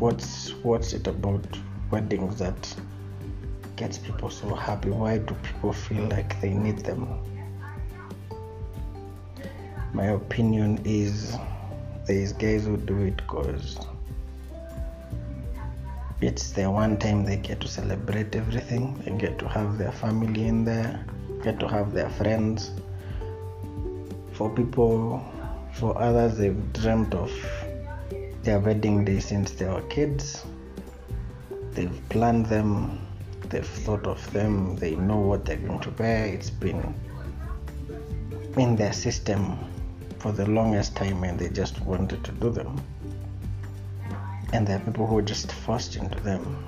what's what's it about weddings that gets people so happy? Why do people feel like they need them? My opinion is these guys who do it because it's the one time they get to celebrate everything. They get to have their family in there, get to have their friends. For people, for others, they've dreamt of their wedding day since they were kids. They've planned them, they've thought of them, they know what they're going to wear. It's been in their system for the longest time and they just wanted to do them. And there are people who are just forced into them.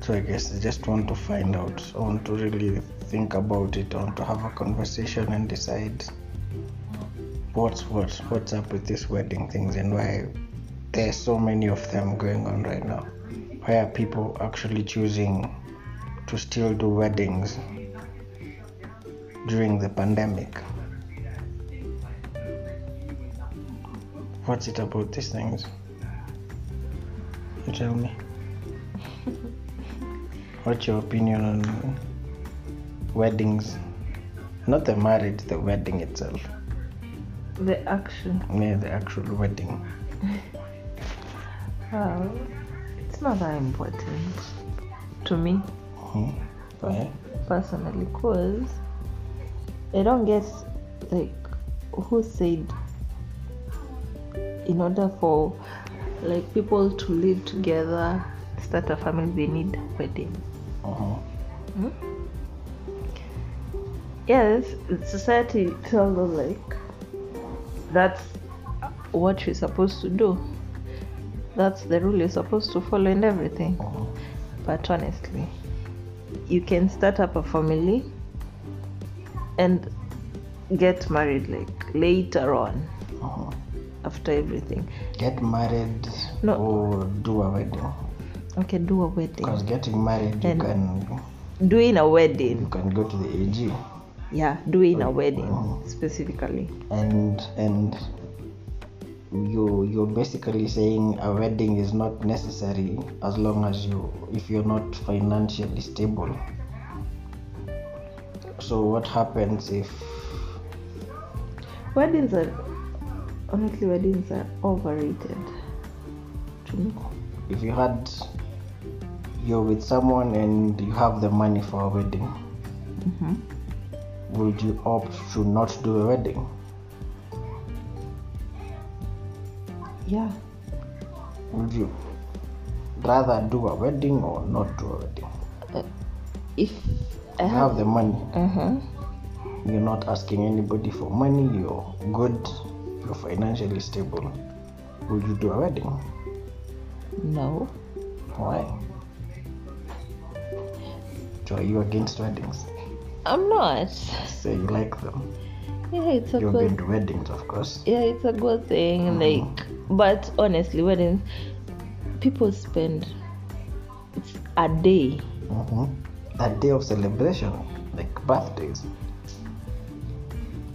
So I guess they just want to find out, I want to really think about it, I want to have a conversation and decide what's what, what's up with these wedding things and why there's so many of them going on right now. Why are people actually choosing to still do weddings during the pandemic? What's it about these things? You tell me. What's your opinion on weddings? Not the marriage, the wedding itself. The action. Yeah, the actual wedding. Well, it's not that important to me Hmm? Why? personally, cause I don't get like who said in order for like people to live together, start a family, they need wedding. Uh-huh. Yes, society tells us like that's what you're supposed to do. That's the rule you're supposed to follow and everything. Uh-huh. But honestly, you can start up a family and get married like later on Uh-huh. after everything. Get married No. or do a wedding. Okay, do a wedding. Because getting married, you can Doing a wedding. you can go to the AG Yeah, doing a wedding Mhm. specifically. and and you you're basically saying a wedding is not necessary as long as you if you're not financially stable. So what happens if Weddings are honestly weddings are overrated to me. if you had you're with someone and you have the money for a wedding, hmm would you opt to not do a wedding? Yeah. Would you rather do a wedding or not do a wedding? If I You have, have the money, uh-huh. you're not asking anybody for money, you're good, you're financially stable. Would you do a wedding? no, Why? So are you against weddings? I'm not. Say you like them. Yeah, it's a You've good. been to weddings, of course. Yeah, it's a good thing. Like, but honestly, weddings, people spend a day. hmm A day of celebration, like birthdays.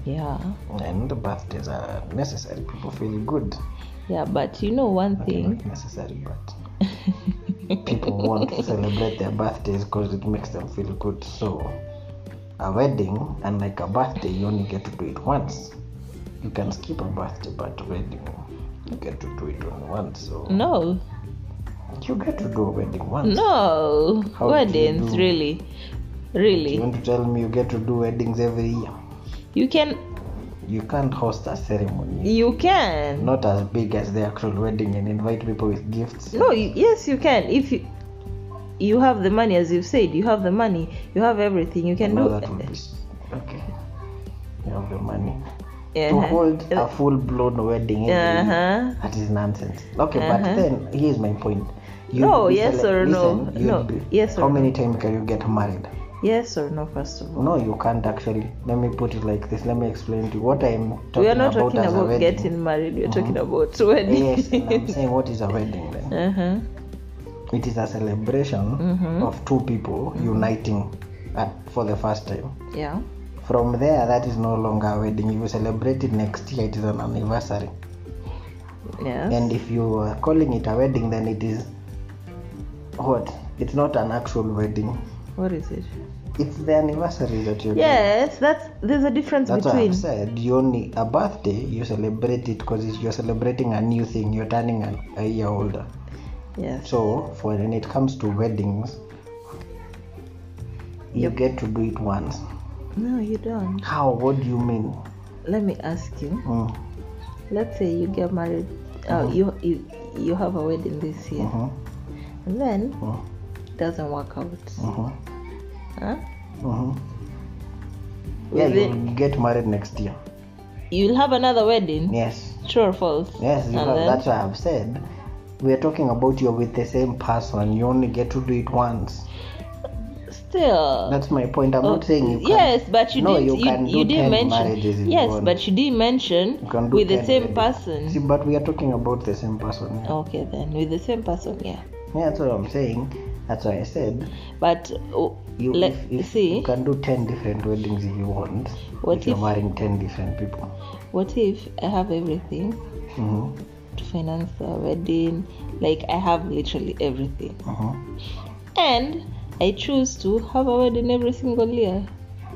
Yeah, And the birthdays are necessary. People feel good. yeah. But you know one Okay, thing. not necessary, but people want to celebrate their birthdays because it makes them feel good. So, a wedding and like a birthday, you only get to do it once. You can skip a birthday, but a wedding, you get to do it only once. So, No, you get to do a wedding once. no. How Weddings, do- really, You really. want to tell me you get to do weddings every year? You can, You can't host a ceremony. you can. Not as big as the actual wedding and invite people with gifts. No, you, yes, you can. If you you have the money, as you've said, you have the money, you have everything. You can no, do. that would be okay. You have the money. Yeah. to hold a full blown wedding Uh-huh. that is nonsense okay but Uh-huh. then here's my point You'd No, yes or no? listen, No, be- yes or no. how no? many times can you get married Yes or no? First of all, no you can't actually let me put it like this let me explain to you what i'm talking about. we are not about talking about getting married. We are talking about wedding. yes i'm saying what is a wedding then uh-huh. It is a celebration Mhm. of two people uniting at, for the first time Yeah. from there that is no longer a wedding if you celebrate it next year it is an anniversary Yes. And if you are calling it a wedding, then it is what? It's not an actual wedding. what is it? It's the anniversary that you're doing. Yes, that's there's a difference That's what. I've said. You only a birthday. You celebrate it because you're celebrating a new thing. You're turning an, a year older. Yes. So for when it comes to weddings, you Yep. get to do it once. No, you don't. How? What do you mean? Let me ask you. Mm. Let's say you get married. Uh, you you you have a wedding this year, Mhm. and then Mm. it doesn't work out. Mhm. Huh? Mhm. Yeah, you get married next year. You'll have another wedding. Yes. True or false? Yes, you have, that's what I've said. We are talking about you're with the same person. You only get to do it once. Still. That's my point. I'm Oh, not saying you can't. yes, but you No, didn't. you You, can you, do didn't 10 mention. if you Yes, but you didn't mention can with the same person. See, but we are talking about the same person. Yeah, Okay, then with the same person, yeah. yeah that's what I'm saying. That's why I said But oh, you, let if, if see. you can do 10 different weddings if you want. What if you're marrying 10 different people. What if I have everything hmm to finance the wedding? Like I have literally everything, hmm and I choose to have a wedding every single year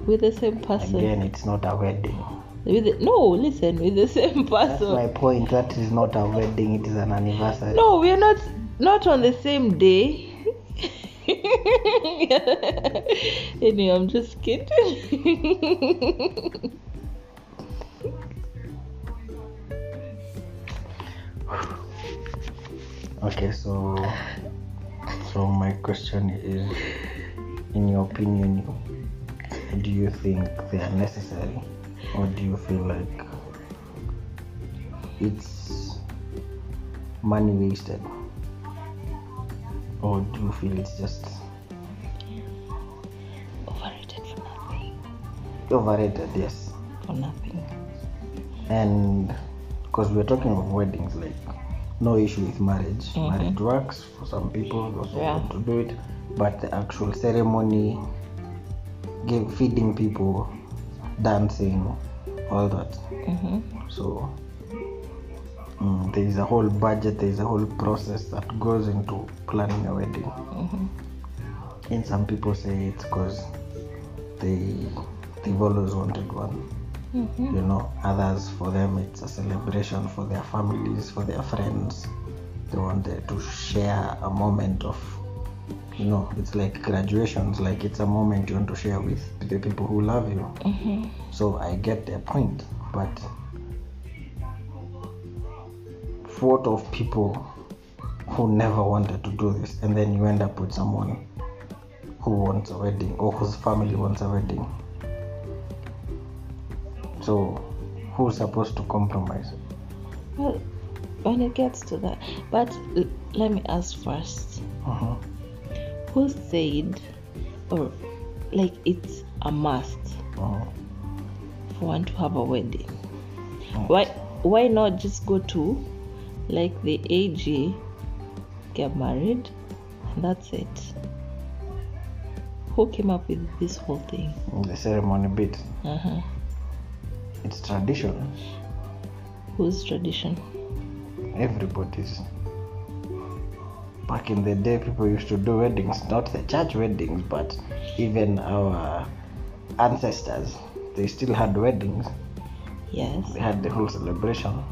with the same person. Again, it's not a wedding. With the, no, listen, with the same person. That's my point. That is not a wedding. It is an anniversary. No, we are not not on the same day. anyway, I'm just kidding. Okay, so so my question is, in your opinion, do you think they are necessary, or do you feel like it's money wasted, or do you feel it's just Overrated for nothing. overrated? Yes, For nothing. and because we're talking of weddings, like no issue with marriage. Mhm. Marriage works for some people, those who Yeah. want to do it, but the actual ceremony, give, feeding people, dancing, all that. hmm So mm, there is a whole budget, there is a whole process that goes into planning a wedding. hmm And some people say it's because they they've always wanted one. Hmm you know others for them it's a celebration for their families for their friends. They want to share a moment of you know it's like graduations like it's a moment you want to share with the people who love you. Hmm so i get their point but what of people who never wanted to do this and then you end up with someone who wants a wedding or whose family wants a wedding so who's supposed to compromise Well, when it gets to that, but l- let me ask first. Mhm. Who said, or like it's a must Mhm. for one to have a wedding? Why why not just go to like the AG, get married, and that's it? Who came up with this whole thing? the ceremony bit Uh-huh. It's tradition Whose tradition? everybody's back in the day people used to do weddings not the church weddings but even our ancestors they still had weddings Yes. they had the whole celebration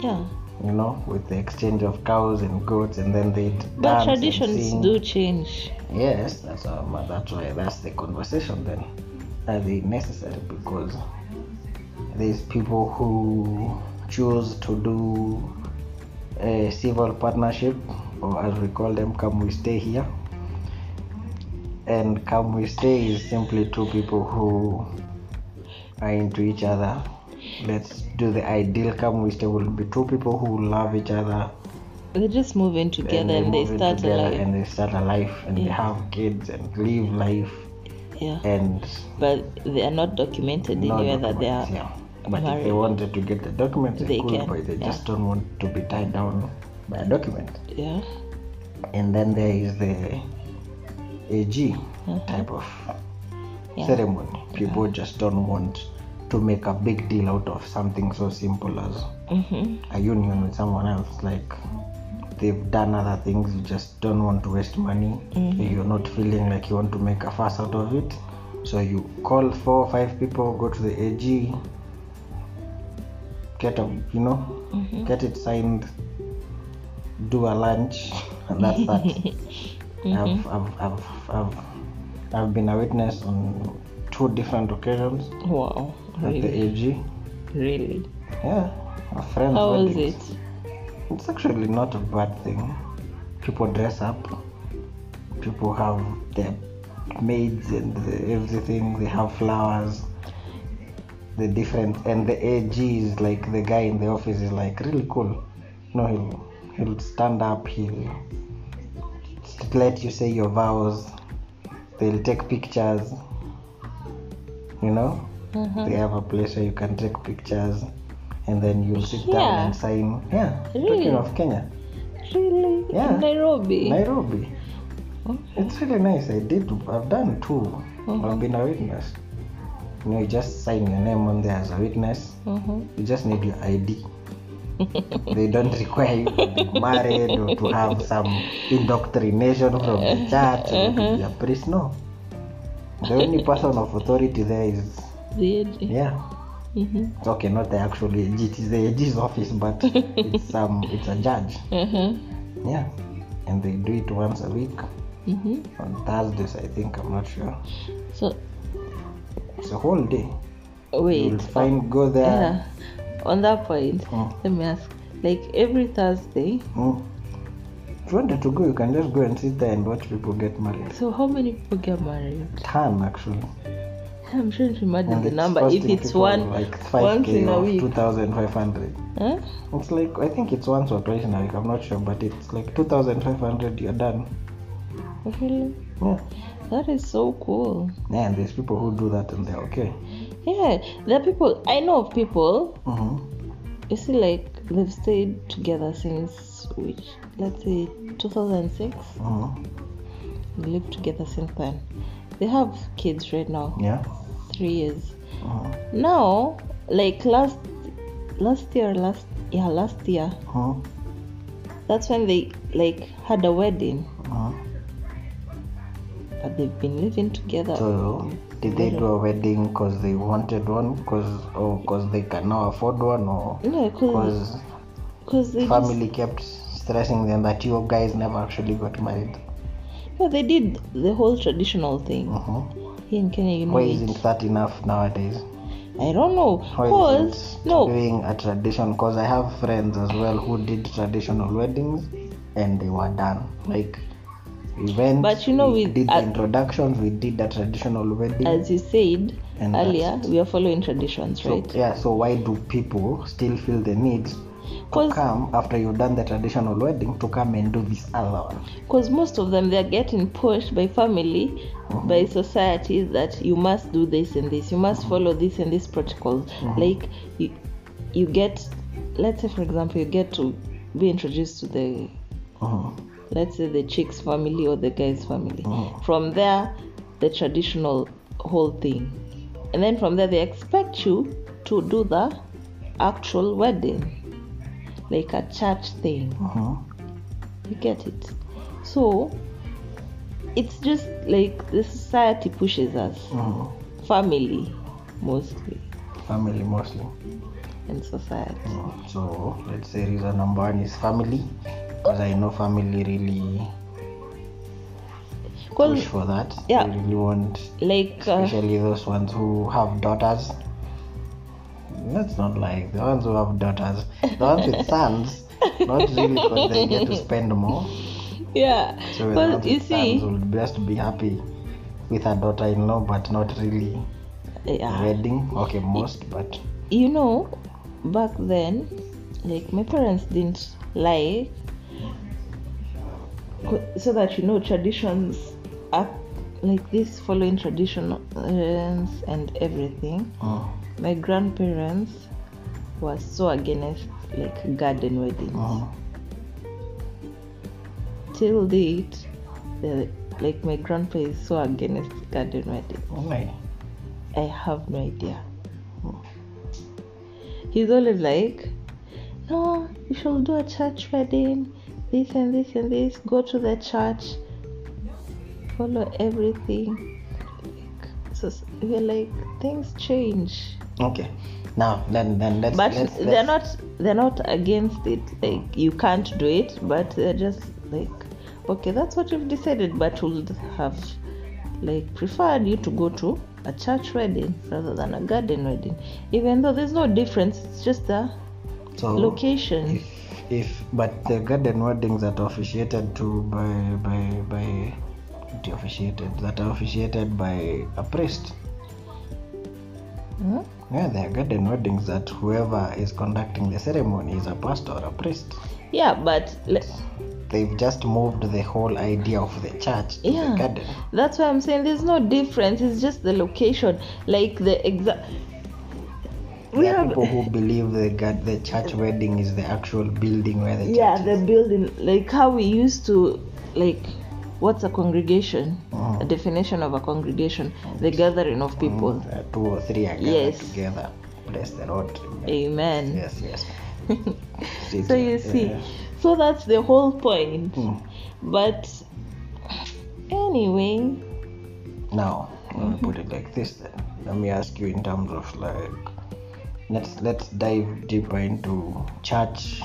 Yeah. you know with the exchange of cows and goats and then they'd But traditions do change. yes that's um, that's why that's the conversation then are they necessary because there's people who choose to do a civil partnership or as we call them come we stay here and come we stay is simply two people who are into each other let's do the ideal come we stay will be two people who love each other They just move in together they and they, start a life. and they start a life and they have kids and live life Yeah. and But they are not documented anywhere that they are. yeah. But if they wanted to get the documents they, They could can, but they yeah. just don't want to be tied down by a document Yeah. and then there is the AG Mhm. type of Yeah. ceremony people just don't want to make a big deal out of something so simple as Mm-hmm. a union with someone else like they've done other things you just don't want to waste money you're not feeling like you want to make a fuss out of it so you call four or five people go to the ag get a you know mm-hmm. get it signed do a lunch and that's that mm-hmm. I've, I've, I've, I've, I've been a witness on two different occasions Wow. at the Really? ag Really? yeah a friend's How was it? It's actually not a bad thing. People dress up. People have their maids and everything. They have flowers. The different and the AG is like the guy in the office is like really cool. No, he'll he'll stand up. He'll let you say your vows. They'll take pictures. You know, Uh-huh. they have a place where you can take pictures, and then you'll sit down and sign. Yeah, Really? talking of Kenya. Really? Yeah. In Nairobi? Nairobi. Okay. It's really nice. I did. I've done two. Mhm. I've been a witness. You know, you just sign your name on there as a witness. Mhm. You just need your ID. they don't require you to be married or to have some indoctrination from the church or to be a priest. No. The only person of authority there is AG. yeah. Mhm. Okay, not the actual AG. It is the AG's office, but it's um it's a judge. mm-hmm. Yeah. And they do it once a week. Mhm. on Thursdays, I think. I'm not sure. So It's a whole day. wait. You'll find go there. Yeah. On that point, Mm. let me ask. Like every Thursday, Mm. If you wanted to go, you can just go and sit there and watch people get married. so how many people get married? ten actually. I'm trying to imagine the number. If it's one like once 5k in a week. 2,500. Huh? It's like I think it's once or twice in a week. I'm not sure, but it's like 2,500. You're done. Really? Yeah. That is so cool. Yeah, and there's people who do that and they're okay. Yeah, there are people I know of people. Mm-hmm. You see, like they've stayed together since which, let's say, 2006. Mm-hmm. They lived together since then. They have kids right now, Yeah. three years. Mm-hmm. Now, like last last year, last yeah, last year. Mm-hmm. That's when they like had a wedding, Mm-hmm. But they've been living together. So, did they do a wedding because they wanted one, because or because they can now afford one, or no, cause, because 'cause they just, family kept stressing them that you guys never actually got married? no, they did the whole traditional thing hmm here in Kenya. You know, Why isn't that enough nowadays? I don't know. Cause no, doing a tradition? Because I have friends as well who did traditional weddings and they were done. Like events. But you know, we did the uh, introductions. We did a traditional wedding. as you said And earlier, we are following traditions, So, right? yeah, so why do people still feel the need to come after you've done the traditional wedding to come and do this other one? Because most of them they are getting pushed by family, by society that you must do this and this, you must follow this and this protocols. Like you, you get, let's say for example, you get to be introduced to the, Mhm. Let's say the chick's family or the guy's family. Mhm. From there, the traditional whole thing, and then from there they expect you to do the actual wedding, like a church thing. Mhm. You get it? So it's just like the society pushes us, Mhm. family mostly, Family mostly. and society. Mm, So let's say reason number one is family, because I know family really push for that. Yeah. They really want, like uh, especially those ones who have daughters. That's not like the ones who have daughters. The ones with sons, not really because they get to spend more. yeah, So the but ones you with sons see, will just be happy with a daughter-in-law, but not really yeah, wedding. Okay, most, but you know, back then, like my parents didn't like so that you know traditions are like this following traditions and everything. Mm, my grandparents were so against like garden weddings. Mhm. till date the- like my grandpa is so against garden wedding Why? i have no idea. He's always like, no, you should do a church wedding, this and this and this. Go to the church, follow everything. Like, so we're like things change, Okay. Now then then let's but let's, they're not they're not against it. Like you can't do it, but they're just like, okay, that's what you've decided, but we'll have like preferred you to go to a church wedding rather than a garden wedding even though there's no difference it's just the so location if if but the garden weddings that are officiated to by by by the officiated that are officiated by a priest. Hmm? yeah there are garden weddings that whoever is conducting the ceremony is a pastor or a priest. Yeah but they've just moved the whole idea of the church to Yeah. the garden. That's why i'm saying there's no difference. It's just the location. Like the exact we there have people who believe the god the church wedding is the actual building where the yeah the building like how we used to like what's a congregation? Mhm. a definition of a congregation the gathering of people. Uh, two or three are gathered Yes. together. Bless the lord. Amen. Yes yes. So you see Yeah. so that's the whole point. Hmm. but anyway. Now let me put it like this then. Let me ask you in terms of like let's let's dive deeper into church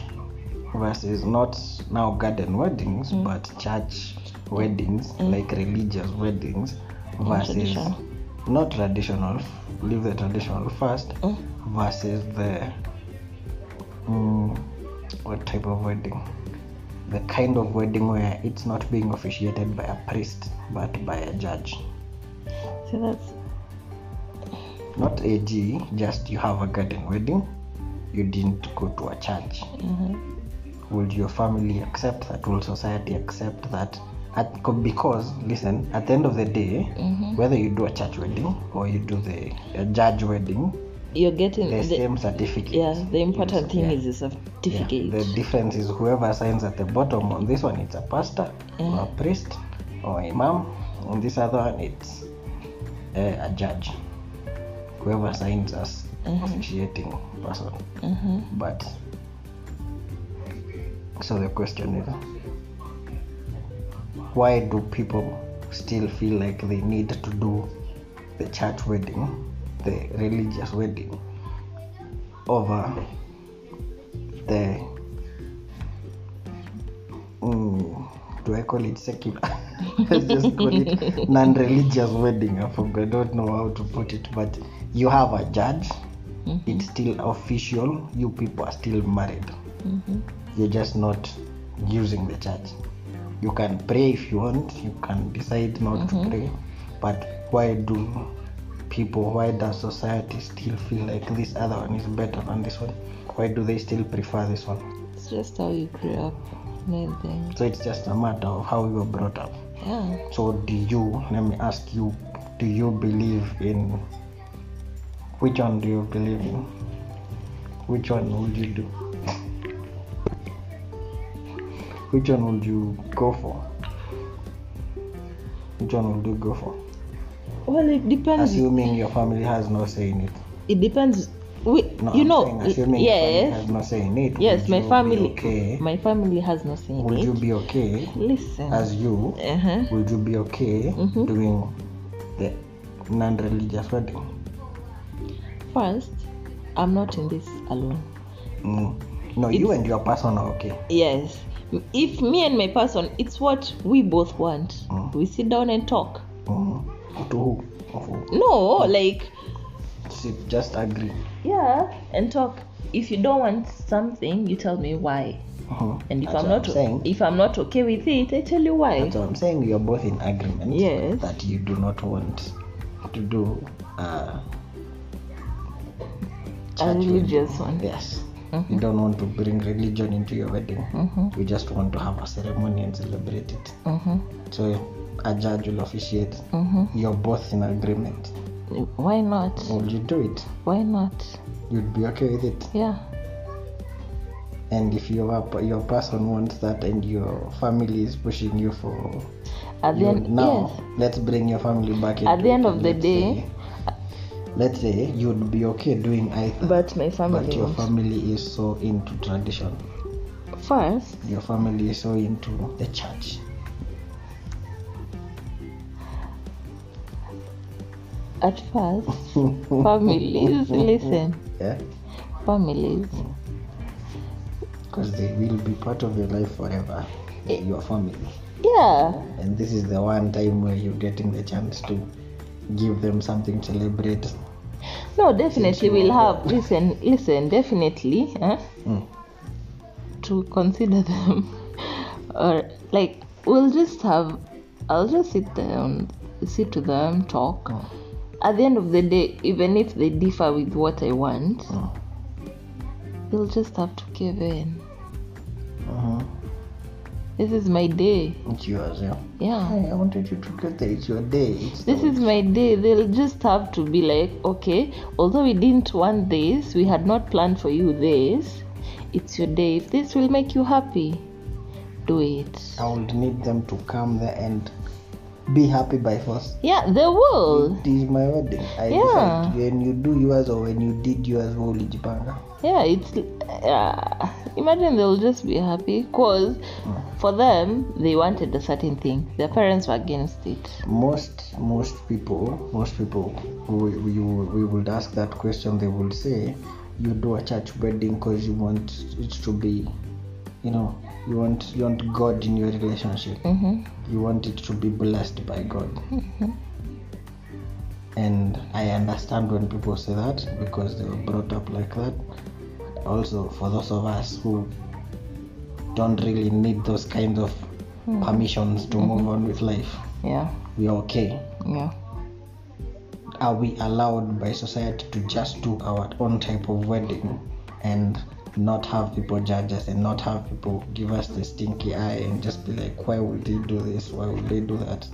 versus not now garden weddings but church weddings like religious weddings versus not traditional. Leave the traditional first Mm. versus the mm, what type of wedding? The kind of wedding where it's not being officiated by a priest but by a judge. So that's not AG, just you have a garden wedding, you didn't go to a church. mhm. Will your family accept that? Will society accept that? At, because listen, at the end of the day, Mhm. whether you do a church wedding or you do the a judge wedding, you're getting the, the, same certificate. yeah the important thing yeah. is the certificate Yeah, The difference is whoever signs at the bottom on this one, it's a pastor or a priest or imam. On this other one, it's uh, a judge. Whoever signs as officiating person. Mhm. But so the question is, why do people still feel like they need to do the church wedding, the religious wedding, over the mm, do I call it secular? Let's just call it non-religious wedding. I forgot, I don't know how to put it, but you have a judge. It's still official. You people are still married. Mhm. You're just not using the church. You can pray if you want. You can decide not to pray. But why do people? Why does society still feel like this other one is better than this one? Why do they still prefer this one? it's just how you grew up main thing So it's just a matter of how you were brought up. yeah So do you? Let me ask you. Do you believe in? Which one do you believe in? Which one would you do? Which one would you go for? Which one would you go for? well it depends Assuming your family has no say in it. it depends we, No, you I'm know saying assuming your family yes has no say in it. yes would my family Okay. my family has no say in Would it you be okay listen as you? uh-huh. Would you be okay Mhm. doing the non-religious wedding? First i'm not in this alone Mm. No, you and your person are okay. yes if me and my person it's what we both want Mm. we sit down and talk Mm. To who? No like Sit, just agree. yeah and talk if you don't want something you tell me why Mhm. and if That's i'm not saying. if i'm not okay with it i tell you why That's what I'm saying. You're both in agreement Yes. that you do not want to do uh, a religious wedding. one Yes. Mhm. You don't want to bring religion into your wedding. Mhm. You just want to have a ceremony and celebrate it. Mhm. So a judge will officiate. Mhm. You're both in agreement. why not Would you do it? why not You'd be okay with it. yeah And if your your person wants that and your family is pushing you for at the end now yes let's bring your family back At the end of the day- say let's say you'd be okay doing either but my family but your won't. family is so into tradition. First your family is so into the church. at first families listen. Yeah? Families. Mm. Because they will be part of your life forever eh. your family. Yeah. And this is the one time where you're getting the chance to give them something to celebrate no definitely we'll have listen listen definitely eh? Mm. to consider them or like we'll just have i'll just sit down sit to them talk Mm. at the end of the day even if they differ with what i want Mm. they'll just have to give in Uh-huh. This is my day It's yours, yeah. yeah Hey, I wanted you to get that It's your day. It's this is my day they'll just have to be like okay although we didn't want this we had not planned for you this it's your day if this will make you happy do it I would need them to come there and be happy by force. yeah they will It is my wedding. I Yeah. decide when you do yours or when you did yours, ulijipanga. Yeah it's uh, imagine they'll just be happy because for them they wanted a certain thing their parents were against it Most most people, most people who we, we, we would ask that question, they would say, you do a church wedding because you want it to be, you know, you want you want God in your relationship. hmm you want it to be blessed by God. And I understand when people say that because they were brought up like that. Also, for those of us who don't really need those kinds of hmm. permissions to move on with life, yeah we are okay. yeah Are we allowed by society to just do our own type of wedding and not have people judge us and not have people give us the stinky eye and just be like, why would they do this? Why would they do that?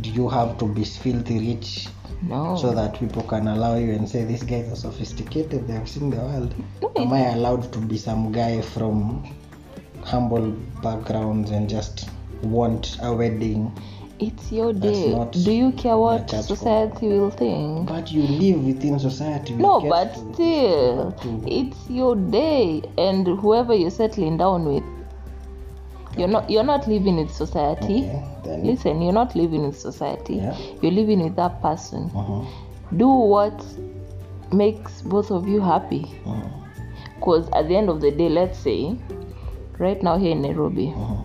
Do you have to be filthy rich no so that people can allow you and say these guys are sophisticated, they've seen the world? No, Am I allowed to be some guy from humble backgrounds and just want a wedding? It's your day. not Do you care what society will think? But you live within society. we No, but to- still, to- it's your day, and whoever you're settling down with, you're not you're not living with society. Okay. Listen, you're not living with society. Yeah. You're living with that person. Uh-huh. Do what makes both of you happy. Uh-huh. Because at the end of the day, let's say, right now here in Nairobi, Uh-huh.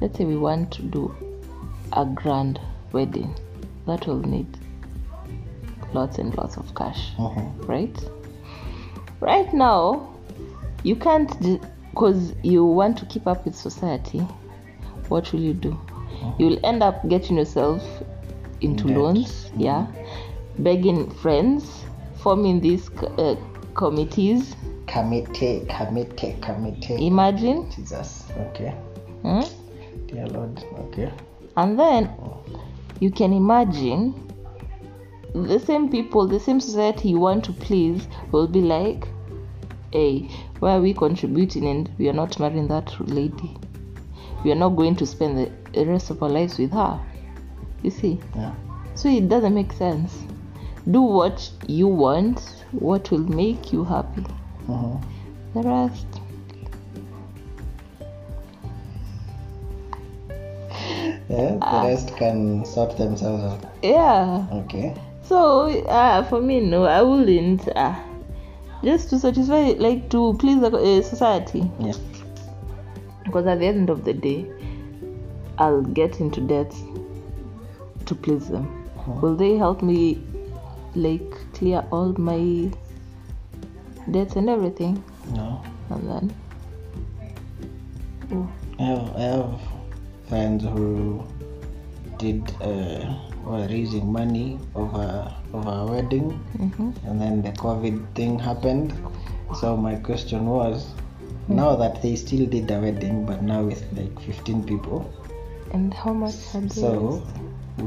let's say we want to do a grand wedding that will need lots and lots of cash Uh-huh. right right now you can't because you want to keep up with society what will you do you will end up getting yourself into Debt. loans yeah begging friends forming these uh, committees Committee, committee, committee. imagine Jesus. Okay. hmm? Dear Lord. Okay. and then you can imagine the same people the same society you want to please will be like hey why are we contributing and we are not marrying that lady we are not going to spend the rest of our lives with her you see Yeah. so it doesn't make sense do what you want what will make you happy Uh-huh. the rest Yeah. The rest can sort themselves out. yeah Okay. So uh, for me, no, I wouldn't. Uh, just to satisfy, like to please the uh, society, Yeah. because at the end of the day, I'll get into debt to please them. Will they help me, like clear all my debts and everything, No. and then oh, I have, I have friends who did uh, were raising money over over a wedding, mhm. and then the COVID thing happened. So my question was, now that they still did a wedding, but now with like 15 people, And how much had they So,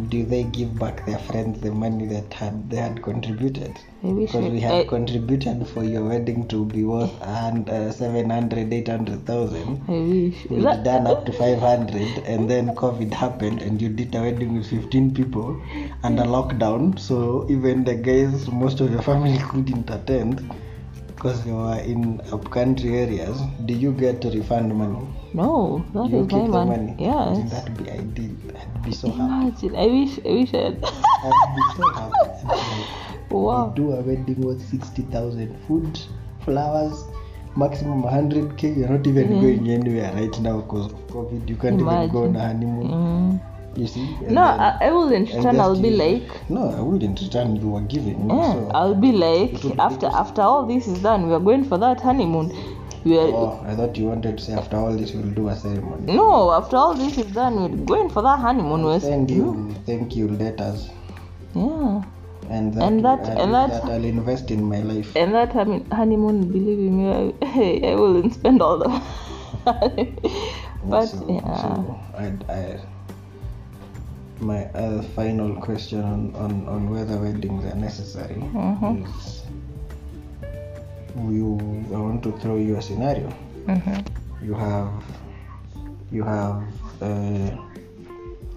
do they give back their friends the money that had they had contributed? Because we had I- contributed for your wedding to be worth and uh, 700, 800,000. I wish. We That- done up to 500 and then COVID happened and you did a wedding with 15 people under lockdown. So even the guys, most of your family couldn't attend because you were in upcountry areas. Do you get to refund money? no, that you is my money. money? Wouldn't that be ideal? I'd be so happy. I wish. I wish I had. I'd be so happy. wow. We do a wedding worth 60,000 food, flowers, maximum 100k. You're not even mm. going anywhere right now because of COVID. You can't even go on a honeymoon. Mm. You see? And No, then- I, I wouldn't return. I'll be like, No, I wouldn't return. You were giving. yeah, so. I'll be like, after after all this is done, we are going for that honeymoon. We are, Oh, I thought you wanted to say after all this we'll do a ceremony. No, after all this is done, we're going for that honeymoon. We're thank you thank you letters, Yeah. and that, And that- and and that- I'll invest in my life. And that honey- honeymoon, believe me, I, I wouldn't spend all the money. but so, yeah. so I, I, my uh, final question on, on, on whether weddings are necessary Mhm. is you I want to throw you a scenario. Mhm. You have you have uh,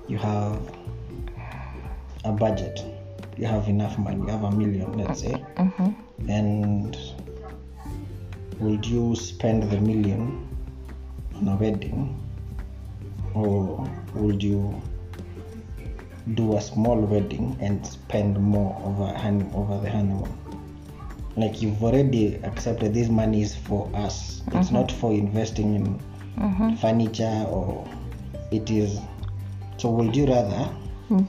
you have a budget. You have enough money. You have a million, let's say, Mhm. and would you spend the million on a wedding or would you do a small wedding and spend more over honey, over the honeymoon like you've already accepted this money is for us it's not for investing in Mhm. furniture or it is so would you rather Mm.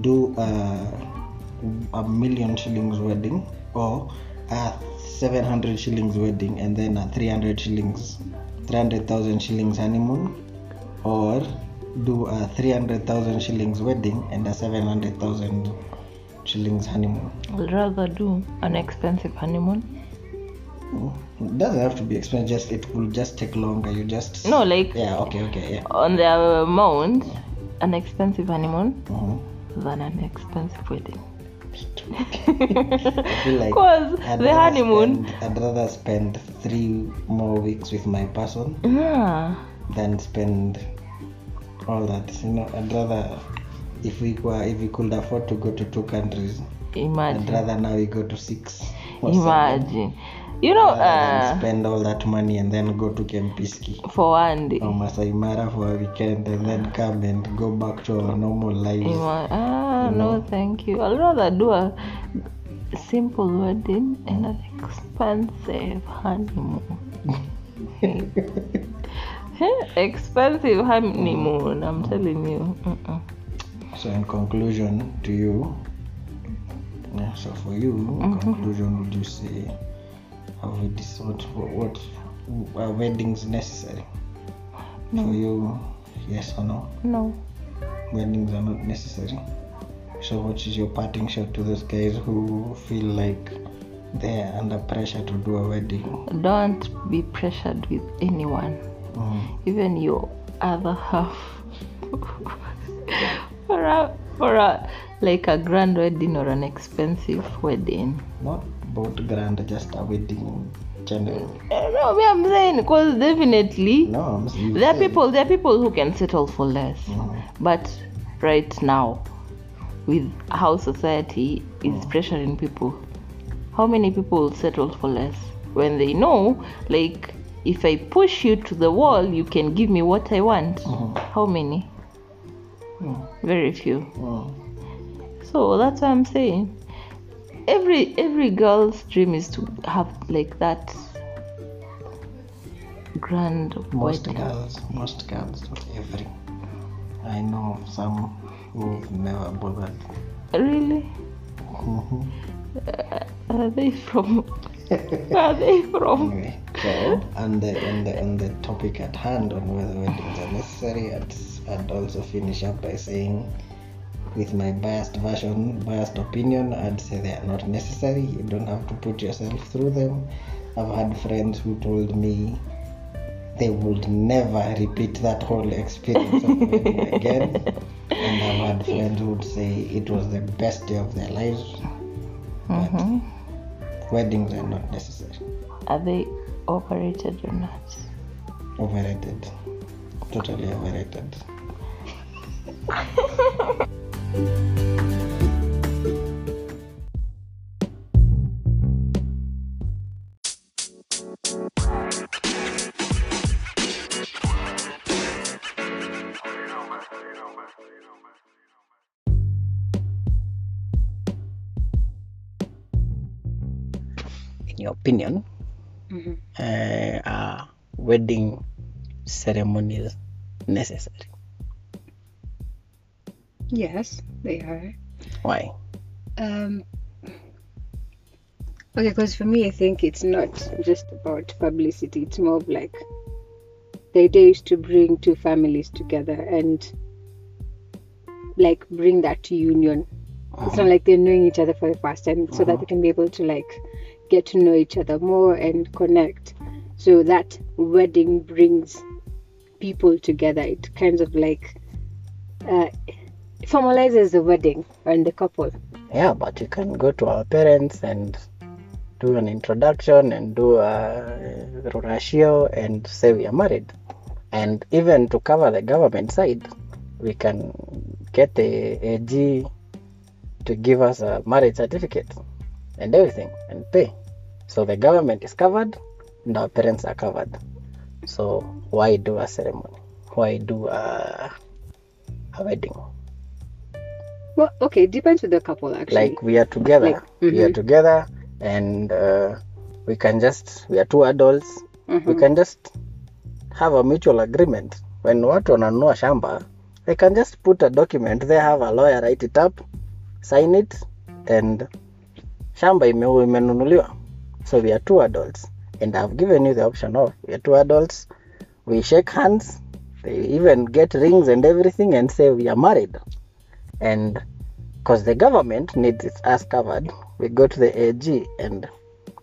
do a, a million shillings wedding or a 700 shillings wedding and then a 300 shillings 300,000 shillings honeymoon or do a 300,000 shillings wedding and a 700,000 shillings honeymoon I'd rather do an expensive honeymoon. it doesn't have to be expensive just it will just take longer you just No, like yeah okay okay yeah on the amount, an expensive honeymoon Mhm. than an expensive wedding. Like Because I'd the honeymoon, spend- I'd rather spend three more weeks with my person yeah, than spend all that. You know, I'd rather if we were if we could afford to go to two countries, I'd imagine, rather now we go to six. imagine. You know, uh, uh, spend all that money and then go to Kempiski for one day, or Masai Mara for a weekend and then come and go back to our normal lives. Ima- ah, no, thank you. I'd rather do a simple wedding and an expensive honeymoon. expensive honeymoon, mm. I'm telling you. Mm-mm. So in conclusion to you, yeah, so for you, in mm-hmm. conclusion, would you say have we dis- what are weddings necessary? For you, yes or no? No. Weddings are not necessary. So what is your parting shot to those guys who feel like they're under pressure to do a wedding? Don't be pressured with anyone, Mhm. even your other half. for a for a like a grand wedding or an expensive wedding. Not both grand, just a wedding general. Eh, No, me I'm saying because definitely No, there are people there are people who can settle for less. Mhm. But right now, with how society is pressuring people, how many people settle for less when they know, like, if I push you to the wall, you can give me what I want? Mhm. How many? Mm. Very few. Mm. So that's what I'm saying. Every every girl's dream is to have like that grand Most girls, most girls, not every. I know of some who've never bothered. Really? Mhm. Are they from? Are they from? anyway, so on the on the on the topic at hand on whether weddings are necessary, I'd, I'd also finish up by saying, with my biased version, biased opinion, I'd say they are not necessary. You don't have to put yourself through them. I've had friends who told me they would never repeat that whole experience of again. And I've had friends who would say it was the best day of their lives. Mhm. Weddings are not necessary. Are they overrated or not? Overrated. Totally overrated. opinion, Mhm. uh, are wedding ceremonies necessary? Yes, they are. Why? Um, okay, because for me, I think it's not just about publicity. It's more of like the idea is to bring two families together and like bring that union. It's not like they're knowing each other for the first time, so that they can be able to like get to know each other more and connect. So that wedding brings people together. It kind of like uh, formalizes the wedding and the couple. Yeah, but you can go to our parents and do an introduction and do a ratio and say we are married. And even to cover the government side, we can get the AG to give us a marriage certificate and everything and pay. So the government is covered and our parents are covered. So why do a ceremony? Why do a, a wedding? Well, okay, depends with the couple actually. like we are together Like, we are mhm. together and uh, we can just we are two adults we Mhm. can just have a mutual agreement when watu wananunua shamba they can just put a document they have a lawyer write it up sign it and shamba ime- imenunuliwa so we are two adults and i've given you the option of we are two adults we shake hands they even get rings and everything and say we are married. And because the government needs us covered we go to the ag and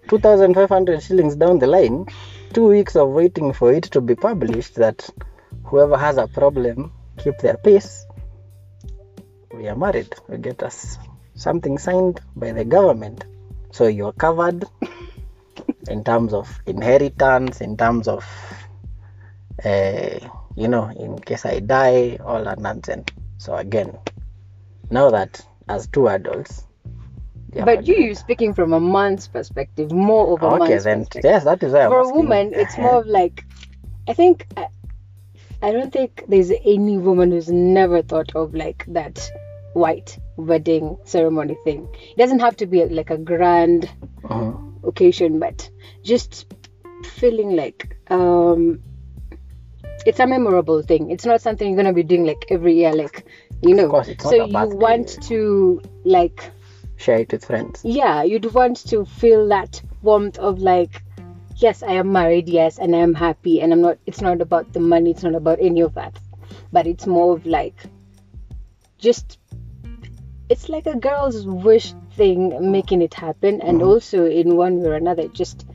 2500 shillings down the line two weeks of waiting for it to be published that whoever has a problem keep their peace. We are married we get us something signed by the government. So you're covered in terms of inheritance in terms of uh, you know in case i die all that nonsense so again now that as two adults but you, you're speaking from a man's perspective, more of a okay man's then perspective. yes that is why I'm For a asking. woman, it's more of like, I think, I, I don't think there's any woman who's never thought of like that white wedding ceremony thing. It doesn't have to be like a grand Mhm. Occasion, but just feeling like um, it's a memorable thing. It's not something you're gonna be doing like every year, like you know. course, it's not so you want to like share it with friends yeah you'd want to feel that warmth of like yes i am married yes and i am happy and i'm not it's not about the money it's not about any of that but it's more of like just it's like a girl's wish thing making it happen and mm. also in one way or another it just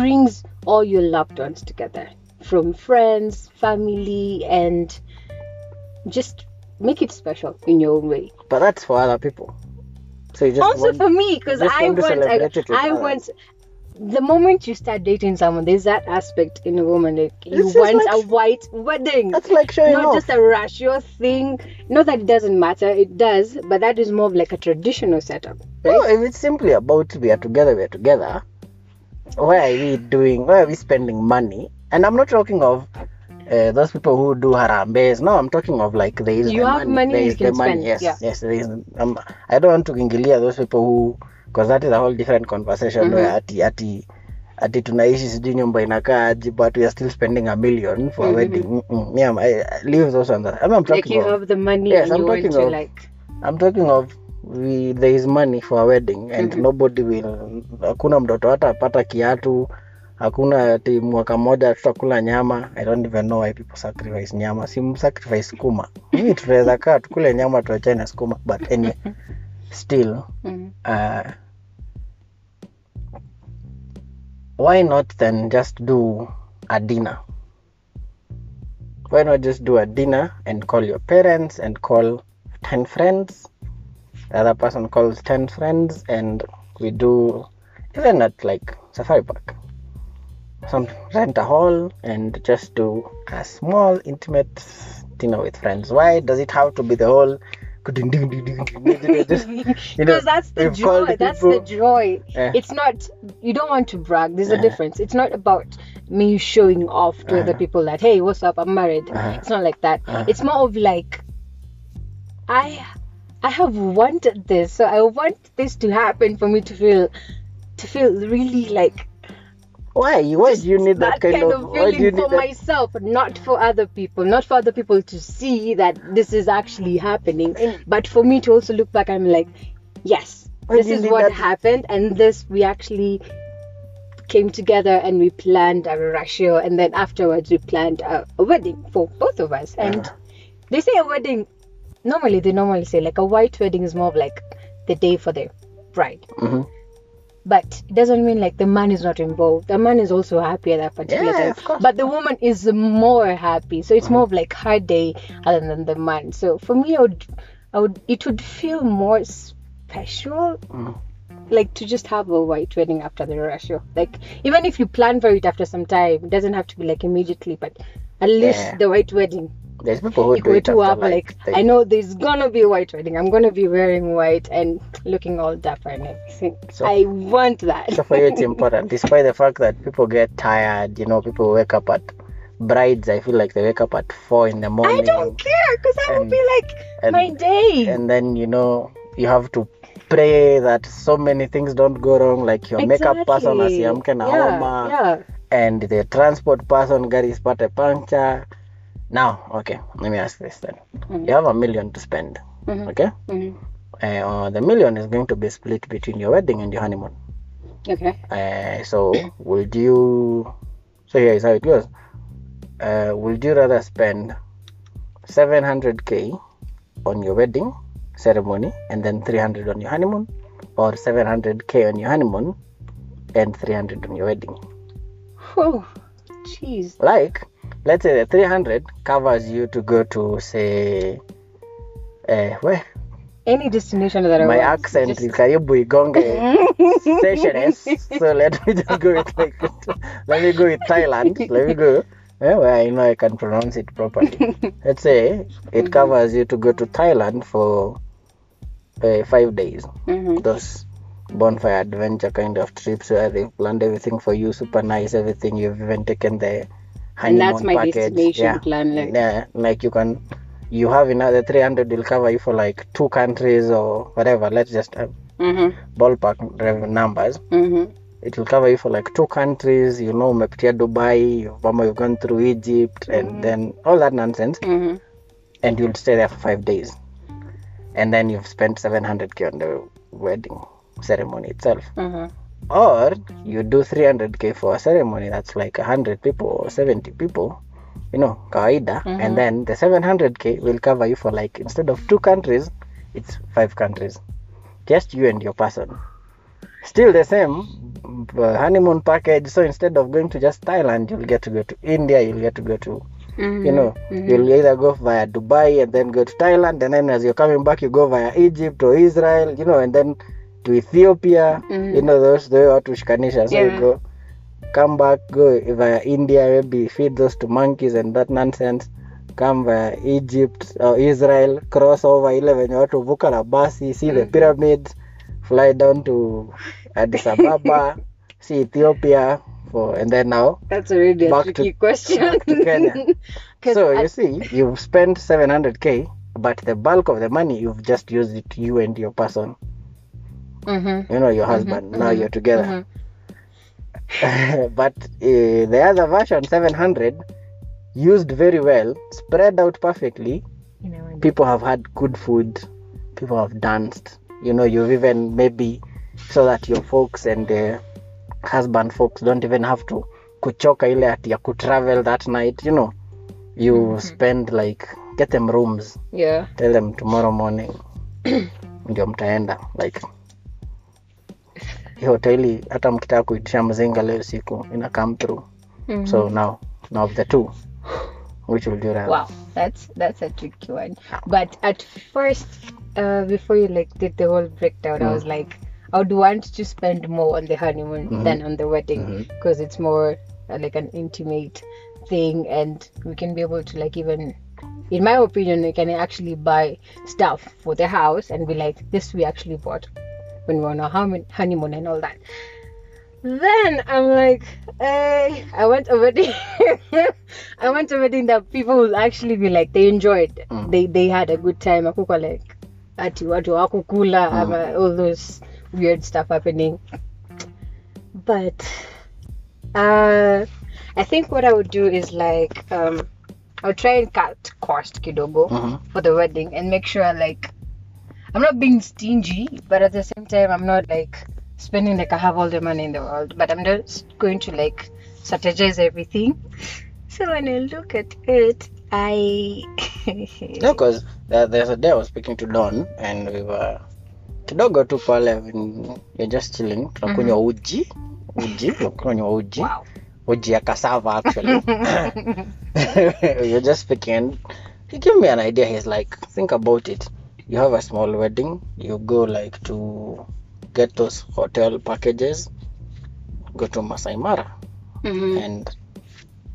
brings all your loved ones together from friends family and just make it special in your own way. But that's for other people. So you just also want, for me because i want I, I want the moment you start dating someone there's that aspect in a woman like you want like- a white wedding. That's like showing not off. just a ratio thing. Not that it doesn't matter it does but that is more of like a traditional setup no, if it's simply about we are together we are together why are we doing why are we spending money? And i'm not talking of uh, those people who do harambes. No i'm talking of like there is You the have money, money there is the money. Yes yeah. yes there is um, i don't want to ingilia those people who because that is a whole different conversation where ati ati ati tunaishi sijui nyumba inakaa aji but we are still spending a million for a wedding. Mm-mm. yeah I, I leave those on I mean, i'm like talking you of have the money Yes, I'm talking of- like I'm talking of we, there is money for a wedding and nobody will hakuna mtoto hata apata kiatu hakuna ati mwaka mmoja tutakula nyama. I don't even know why people sacrifice nyama. Si sacrifice skuma mimi tunaweza kaa tukule nyama tuachane skuma but anyway still mm, uh, why not then just do a dinner? Why not just do a dinner and call your parents and call 10 friends? The other person calls 10 friends and we do even at like safari park. Some rent a hall and just do a small intimate dinner with friends. Why does it have to be the whole just, you know, because that's the joy that's the joy Eh. it's not you don't want to brag there's a Uh-huh. difference it's not about me showing off to other Uh-huh. people that hey what's up i'm married Uh-huh. it's not like that Uh-huh. it's more of like i i have wanted this so i want this to happen for me to feel to feel really like why why do you need that, that kind, of, why do you feeling for that myself, not for other people, not for other people to see that this is actually happening, but for me to also look back i'm like, yes, Why this is what that- happened, and this we actually came together and we planned a ratio, and then afterwards we planned a, a wedding for both of us. And Uh-huh. they say a wedding, normally they normally say like a white wedding is more of like the day for the bride Mhm. But it doesn't mean like the man is not involved. The man is also happy at that particular Yeah, time. but the woman is more happy. So it's more of like her day other than the man. So for me i would i would it would feel more special Mhm. like to just have a white wedding after the ratio. Like even if you plan for it after some time it doesn't have to be like immediately but at least Yeah. the white wedding there's people who do equal it to have like, like I know there's gonna be a white wedding. I'm gonna be wearing white and looking all dapper and everything. So- I want that. So for you, it's important, despite the fact that people get tired. You know, people wake up at brides. I feel like they wake up at four in the morning. I don't care because would And- be like and- my day. And then you know you have to pray that so many things don't go wrong. Like your makeup person Exactly. asiamke na yeah, homa, yeah. and the transport person gari spate puncture. Now, okay, let me ask this then. Mhm. You have a million to spend. Mhm. Okay, Mhm. uh, the million is going to be split between your wedding and your honeymoon. Okay. Uh, so would you so here is how it goes uh, would you rather spend 700k on your wedding ceremony and then 300 on your honeymoon or 700k on your honeymoon and 300 on your wedding Oh, jeez. like let's say the 300 covers you to go to say uh, where Any destination that I my want. accent just- is karibu igonge so let me just go with like let me go with Thailand. Let me go eh, where I know I can pronounce it properly. Let's say it covers you to go to Thailand for uh, five days. Mhm. Those bonfire adventure kind of trips where they planned everything for you, super nice, everything. You've even taken the And that's my package. destination Yeah. plan. Like, Yeah, like you can, you have another 300 will cover you for like two countries or whatever. Let's just uh, hmm ballpark numbers. hmm It will cover you for like two countries. You know, umepitia Dubai, you've, ama you've gone through Egypt, and then all that nonsense, hmm and you'll stay there for five days, and then you've spent 700k on the wedding ceremony itself. Or you do 300k for a ceremony that's like 100 people or 70 people, you know, kawaida, Mhm. and then the 700k will cover you for like instead of two countries, it's five countries, just you and your person. Still the same uh, honeymoon package. So instead of going to just Thailand, you'll get to go to India. You'll get to go to you know you'll either go via Dubai and then go to Thailand, and then as you're coming back, you go via Egypt or Israel, you know, and then to Ethiopia. Mhm. You know those the way watu shikanisha. So Yeah. you go come back, go via India, maybe feed those to monkeys and that nonsense. Come via Egypt or Israel, cross over ile venye watu vuka na basi, see the Mhm. pyramids, fly down to Addis Ababa, see Ethiopia, for and then now That's already a Back to- question. to Kenya. So I- you see, you've spent 700k, but the bulk of the money you've just used it you and your person, Mhm. you know, your husband. Now you're together. mhm. but uh, the other version, 700, used very well, spread out perfectly. You know, People have had good food. People have danced. You know, you've even maybe so that your folks and the husband folks don't even have to kuchoka ile ati ya kutravel that night. You know, you Mhm. spend like get them rooms yeah. tell them tomorrow morning ndio mtaenda like hii hoteli hata mkitaka kuitisha mzinga leo siku ina come through Mhm. so now now of the two Which will do rather? Wow, that's that's a tricky one. But at first, uh, before you like did the whole breakdown, I was like, I would want to spend more on the honeymoon than on the wedding because it's more uh, like an intimate thing, and we can be able to like even, in my opinion, we can actually buy stuff for the house and be like, this we actually bought when we were on our honeymoon and all that. Then I'm like, hey, I want a wedding. I want a wedding that people will actually be like, they enjoyed, they they had a good time. Akuko like, ati watu wakukula, ama all those weird stuff happening. But uh, I think what I would do is like, um, I'll try and cut cost kidogo Mhm. for the wedding and make sure like I'm not being stingy, but at the same time, I'm not like spending like I have all the money in the world, but I'm just going to like strategize everything. So when I look at it, I No, because there, there's a day I was speaking to Don and we were kidogo tu pale when you're just chilling. Tunakunywa mm-hmm. uji uji tunakunywa uji. Wow. uji ya cassava actually. You're just speaking he gave me an idea. He's like think about it you have a small wedding you go like to get those hotel packages go to Masai Mara Mhm. and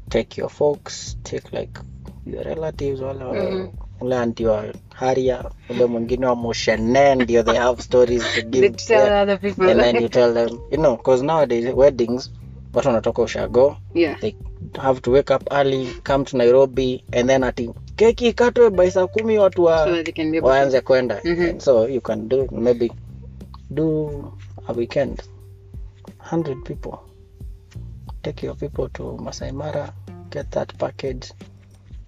take your folks take like your relatives wala wa- Mhm. ule haria ule mwingine wa moshene ndio they have stories to give tell yeah. other people. and then you tell them you know because nowadays weddings watu wanatoka ushago yeah. they have to wake up early come to nairobi and then ati keki ikatwe by saa kumi watu wa So waanze kwenda. Mm-hmm. so you can do maybe do a weekend. 100 people. Take your people to Masai Mara get that package.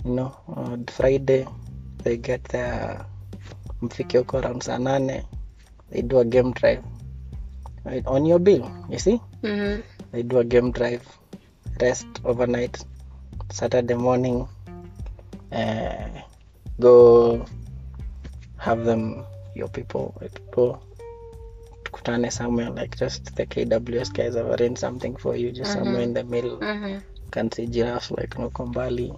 You know on Friday they get their mfike huko around saa nane. They do a game drive. Right, on your bill you see? Mhm. they do a game drive. Rest overnight saturday morning uh, go have them your people your people tukutane somewhere like just the kws guys have arranged something for you just somewhere in the middle Mhm. can see giraffes like Nokombali.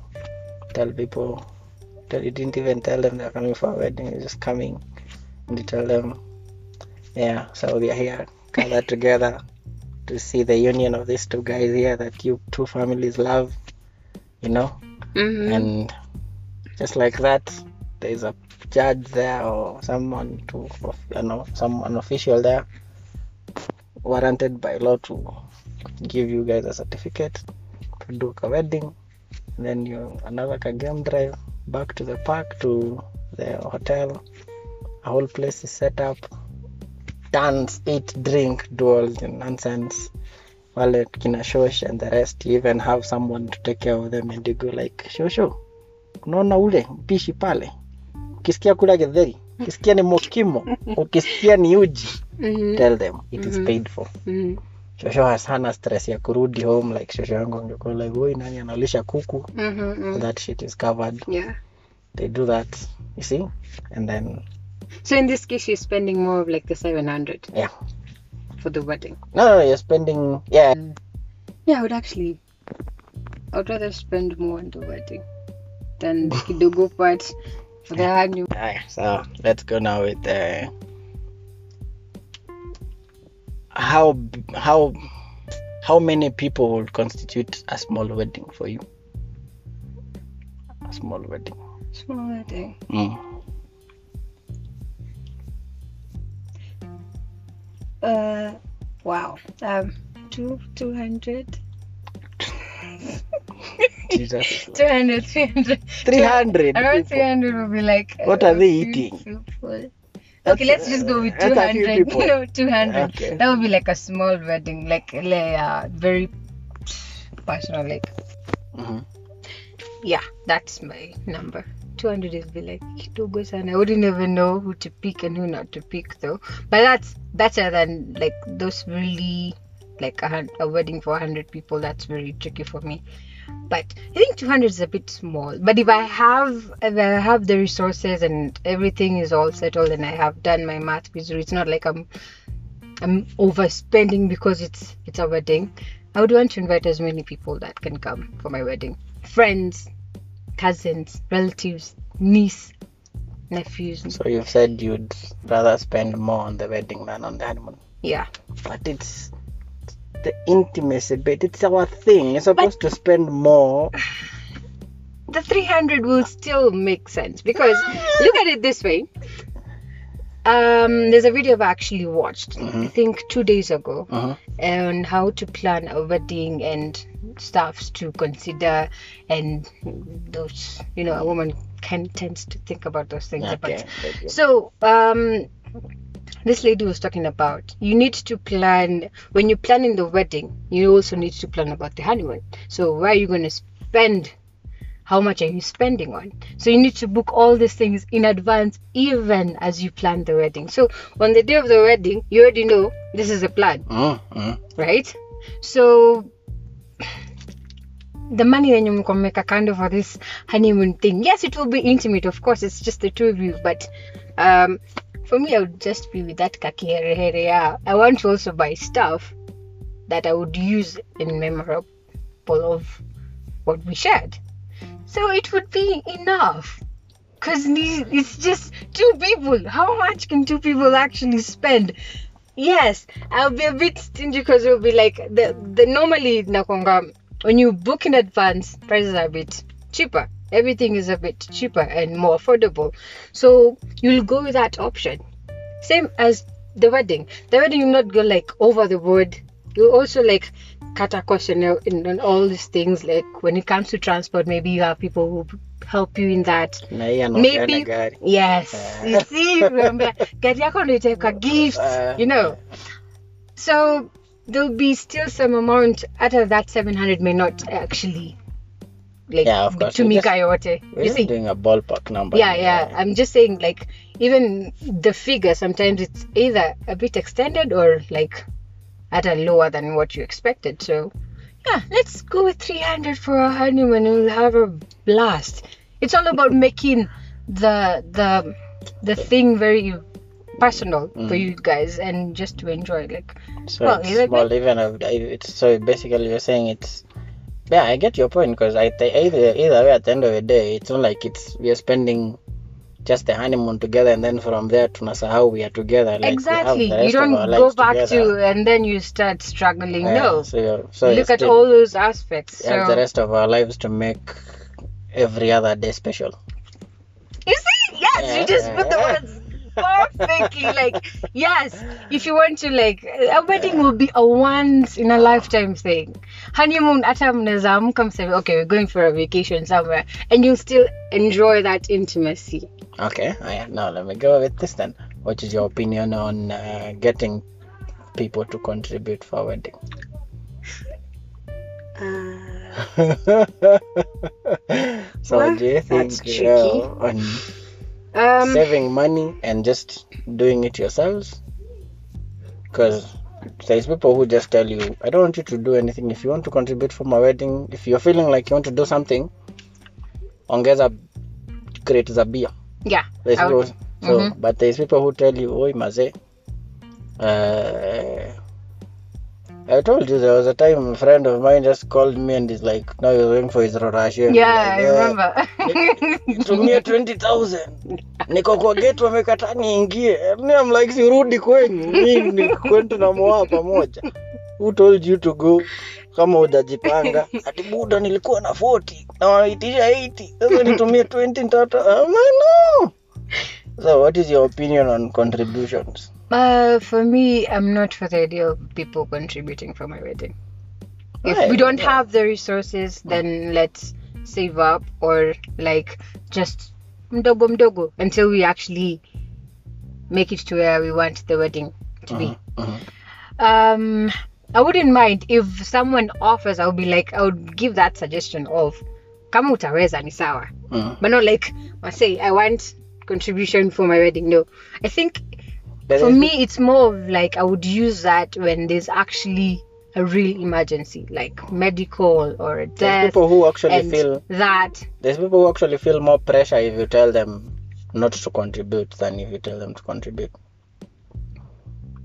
Tell people that you didn't even tell them they're coming for a wedding, you're just coming. And you tell them, yeah, so we are here, gather together to see the union of these two guys here that you two families love, you know? Mhm. And just like that, there's a judge there or someone to, you know, someone official there, warranted by law to give you guys a certificate to do a wedding. Then you another game drive back to the park to the hotel. A whole place is set up. Dance, eat, drink, do all the nonsense. Wale kina shosh and the rest. You even have someone to take care of them and you go like shosho. Unaona ule mpishi pale. Ukisikia kula githeri, ukisikia ni mokimo, ukisikia ni uji, Mhm. tell them it is paid for Mhm. shosho has hana stress ya kurudi home like shosho yangu angekuwa like woi nani analisha kuku mm -hmm, that shit is covered Yeah. they do that you see and then So in this case, she's spending more of like the 700 yeah for the wedding. no no, no you're spending yeah Yeah, I would actually. i'd rather spend more on the wedding the kidogo part for the honeymoon. Aye, so let's go now with uh, how how how many people will constitute a small wedding for you a small wedding Small wedding. mm. Uh, wow. Um, two, 200. Jesus 200, 300. 300 Around people. 300 would be like. What uh, are they eating? people. That's, Okay, let's just go with uh, that's a few 200. people. No, 200. Okay. That would be like a small wedding, like, like uh, very personal. Like, Mhm. yeah, that's my number. 200 is be like kidogo sana. I wouldn't even know who to pick and who not to pick though. But that's better than like those really like a, a wedding for 100 people. That's very tricky for me. But I think 200 is a bit small. But if I have if I have the resources and everything is all settled and I have done my math because it's not like I'm I'm overspending because it's it's a wedding. I would want to invite as many people that can come for my wedding. Friends, cousins, relatives, niece, nephews. So you've said you'd rather spend more on the wedding than on the honeymoon. Yeah. But it's the intimacy bit. It's our thing. You're supposed to spend more. The 300 will still make sense because look at it this way. Um, there's a video I've actually watched, I think two days ago, Mhm. on how to plan a wedding and stuffs to consider, and those, you know, a woman can tends to think about those things. Okay. But so, um, this lady was talking about you need to plan when you're planning the wedding. You also need to plan about the honeymoon. So, where are you going to spend? How much are you spending on? So you need to book all these things in advance, even as you plan the wedding. So on the day of the wedding, you already know this is a plan mm. right? So the money that you can make a kind of for this honeymoon thing, yes, it will be intimate, of course, it's just the two of you, but um, for me, I would just be with that kaki here, here, yeah. I want to also buy stuff that I would use in memorable of what we shared. So it would be enough. Because it's just two people. How much can two people actually spend? Yes, I'll be a bit stingy because it'll be like the the normally nakonga when you book in advance, prices are a bit cheaper. Everything is a bit cheaper and more affordable. So you'll go with that option. Same as the wedding. The wedding you not go like over the board. You also like cut a cost in, in, in all these things. Like when it comes to transport, maybe you have people who help you in that. Na hii anapeana Maybe yes, you see, remember, ndio itaweka gifts, Uh, you know. So there'll be still some amount out of that 700 may not actually like Yeah, of course. tumika We're yote. We're You see? doing a ballpark number. Yeah, yeah. I'm just saying like even the figure sometimes it's either a bit extended or like at a lower than what you expected. So yeah, let's go with 300 for our honeymoon we'll have a blast. It's all about making the the the thing very personal for mm. you guys and just to enjoy like So Well, it's like small, even it's so basically you're saying it's. Yeah, I get your point because I th- either either way at the end of the day, it's not like it's we are spending just the honeymoon together and then from there tunasahau we are together. Like exactly you don't go back together. to and then you start struggling Yeah, no So you're, so look at all those aspects have the rest of our lives to make every other day special. you see yes you just put the words perfectly like yes if you want to like a wedding will be a once in a lifetime thing honeymoon hata mnaweza amka mseme okay we're going for a vacation somewhere and you'll still enjoy that intimacy Okay, alright, now let me go with this then. What is your opinion on uh, getting people to contribute for a wedding? so Well, do you think that's uh, tricky. on um saving money and just doing it yourselves? Because there's people who just tell you, I don't want you to do anything. If you want to contribute for my wedding, if you're feeling like you want to do something, ongeza crate za beer. yeah There's people, so, Mhm. but there's people who tell you, "Oi, maze." Uh, I told you there was a time a friend of mine just called me and he's like, "Now you're going for his Rorashia." yeah i remember Tumia 20,000 niko kwa gate wamekataa niingie. And I'm like, sirudi kwenyu, mimi ni kwenda na moa pamoja. Who told you to go? Kama hujajipanga ati buda, nilikuwa na 40 na wanaitisha 80 sasa nitumie 20 nitata. I'm like, no. So, what is your opinion on contributions? Uh, for me, I'm not for the idea of people contributing for my wedding. If we don't yeah. have the resources, then let's save up or like just mdogo mdogo until we actually make it to where we want the wedding to be. Mhm. Um, I wouldn't mind if someone offers. I would be like, I would give that suggestion of kama utaweza ni sawa, Mhm. but not like I say I want contribution for my wedding. No, I think But for me it's more of like i would use that when there's actually a real emergency like medical or a there's death people who actually feel that there's people who actually feel more pressure if you tell them not to contribute than if you tell them to contribute.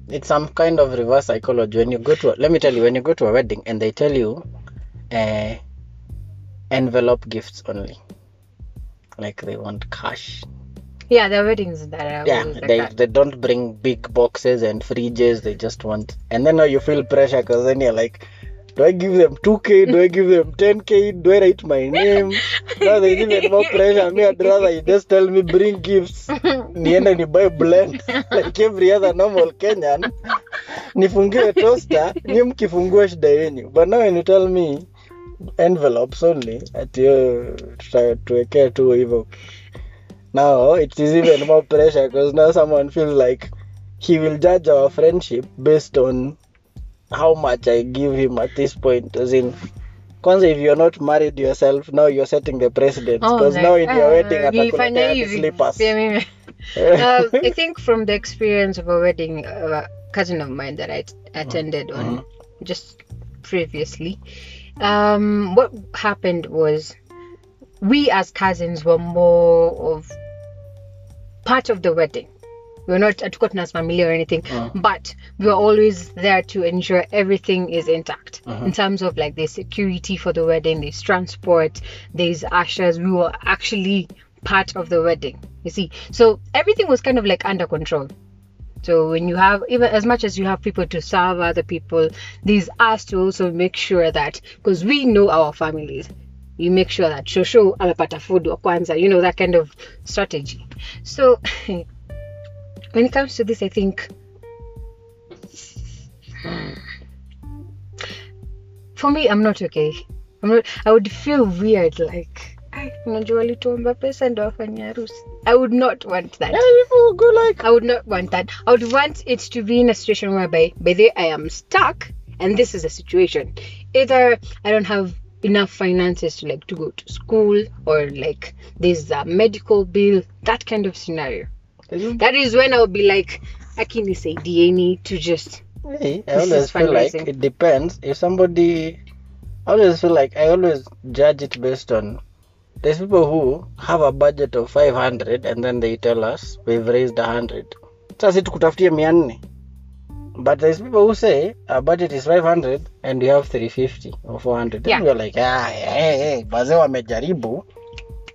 It's some kind of reverse psychology. When you go to, a, let me tell you, when you go to a wedding and they tell you, uh, envelope gifts only. like they want cash Yeah, there are weddings that are yeah like they, that. they don't bring big boxes and fridges they just want and then now you feel pressure because then you're like do i give them 2k do i give them 10k do i write my name? Now there's even more pressure. Me i'd rather you just tell me bring gifts. Niende ni buy blend like every other normal kenyan. Nifungiwe toaster ni mkifungua shida yenyu. But now when you tell me envelopes only ati oh, tuwekee tu hivyo now it is even more pressure because now someone feels like he will judge our friendship based on how much I give him at this point. As in, kwanza if you're not married yourself, now you're setting the precedent. Oh, Because like, now in your uh, wedding, atakuletea hivi. slippers. Mimi. uh, I think from the experience of a wedding, uh, a cousin of mine that I attended on just previously, um, what happened was we as cousins were more of part of the wedding. We were not hatukuwa tunasimamilia or anything, uh-huh. but we were always there to ensure everything is intact uh-huh. in terms of like the security for the wedding, there's transport, there's ushers. We were actually part of the wedding. You see, so everything was kind of like under control. So when you have even as much as you have people to serve other people, these us to also make sure that because we know our families, you make sure that shosho amepata food wa kwanza, you know that kind of strategy. So when it comes to this, I think for me, I'm not okay. I'm not. I would feel weird like. "Ai, unajua walituomba pesa ndo wafanye harusi i would not want that Yeah, go like, I would not want that. I would want it to be in a situation whereby by the I am stuck and this is a situation. Either I don't have enough finances to like to go to school or like there's a medical bill, that kind of scenario. That is when I'll be like, Akini say DNA to just Hey, I always feel like it depends. If somebody, I always feel like I always judge it based on. There's people who have a budget of 500 and then they tell us we've raised 100. Sasa tukutafutie 400. But there's people who say our budget is 500 and we have 350 or 400. Then Yeah. we're like, ah, hey, hey, wamejaribu.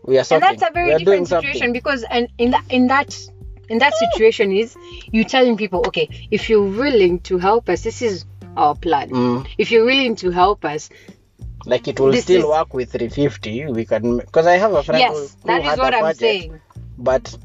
We are and something. that's a very different situation something. because and in that in that in that situation is you telling people okay if you're willing to help us this is our plan Mm. if you're willing to help us Like it will still is- work with 350. We can, because I have a friend who, yes who that is what i'm budget. saying but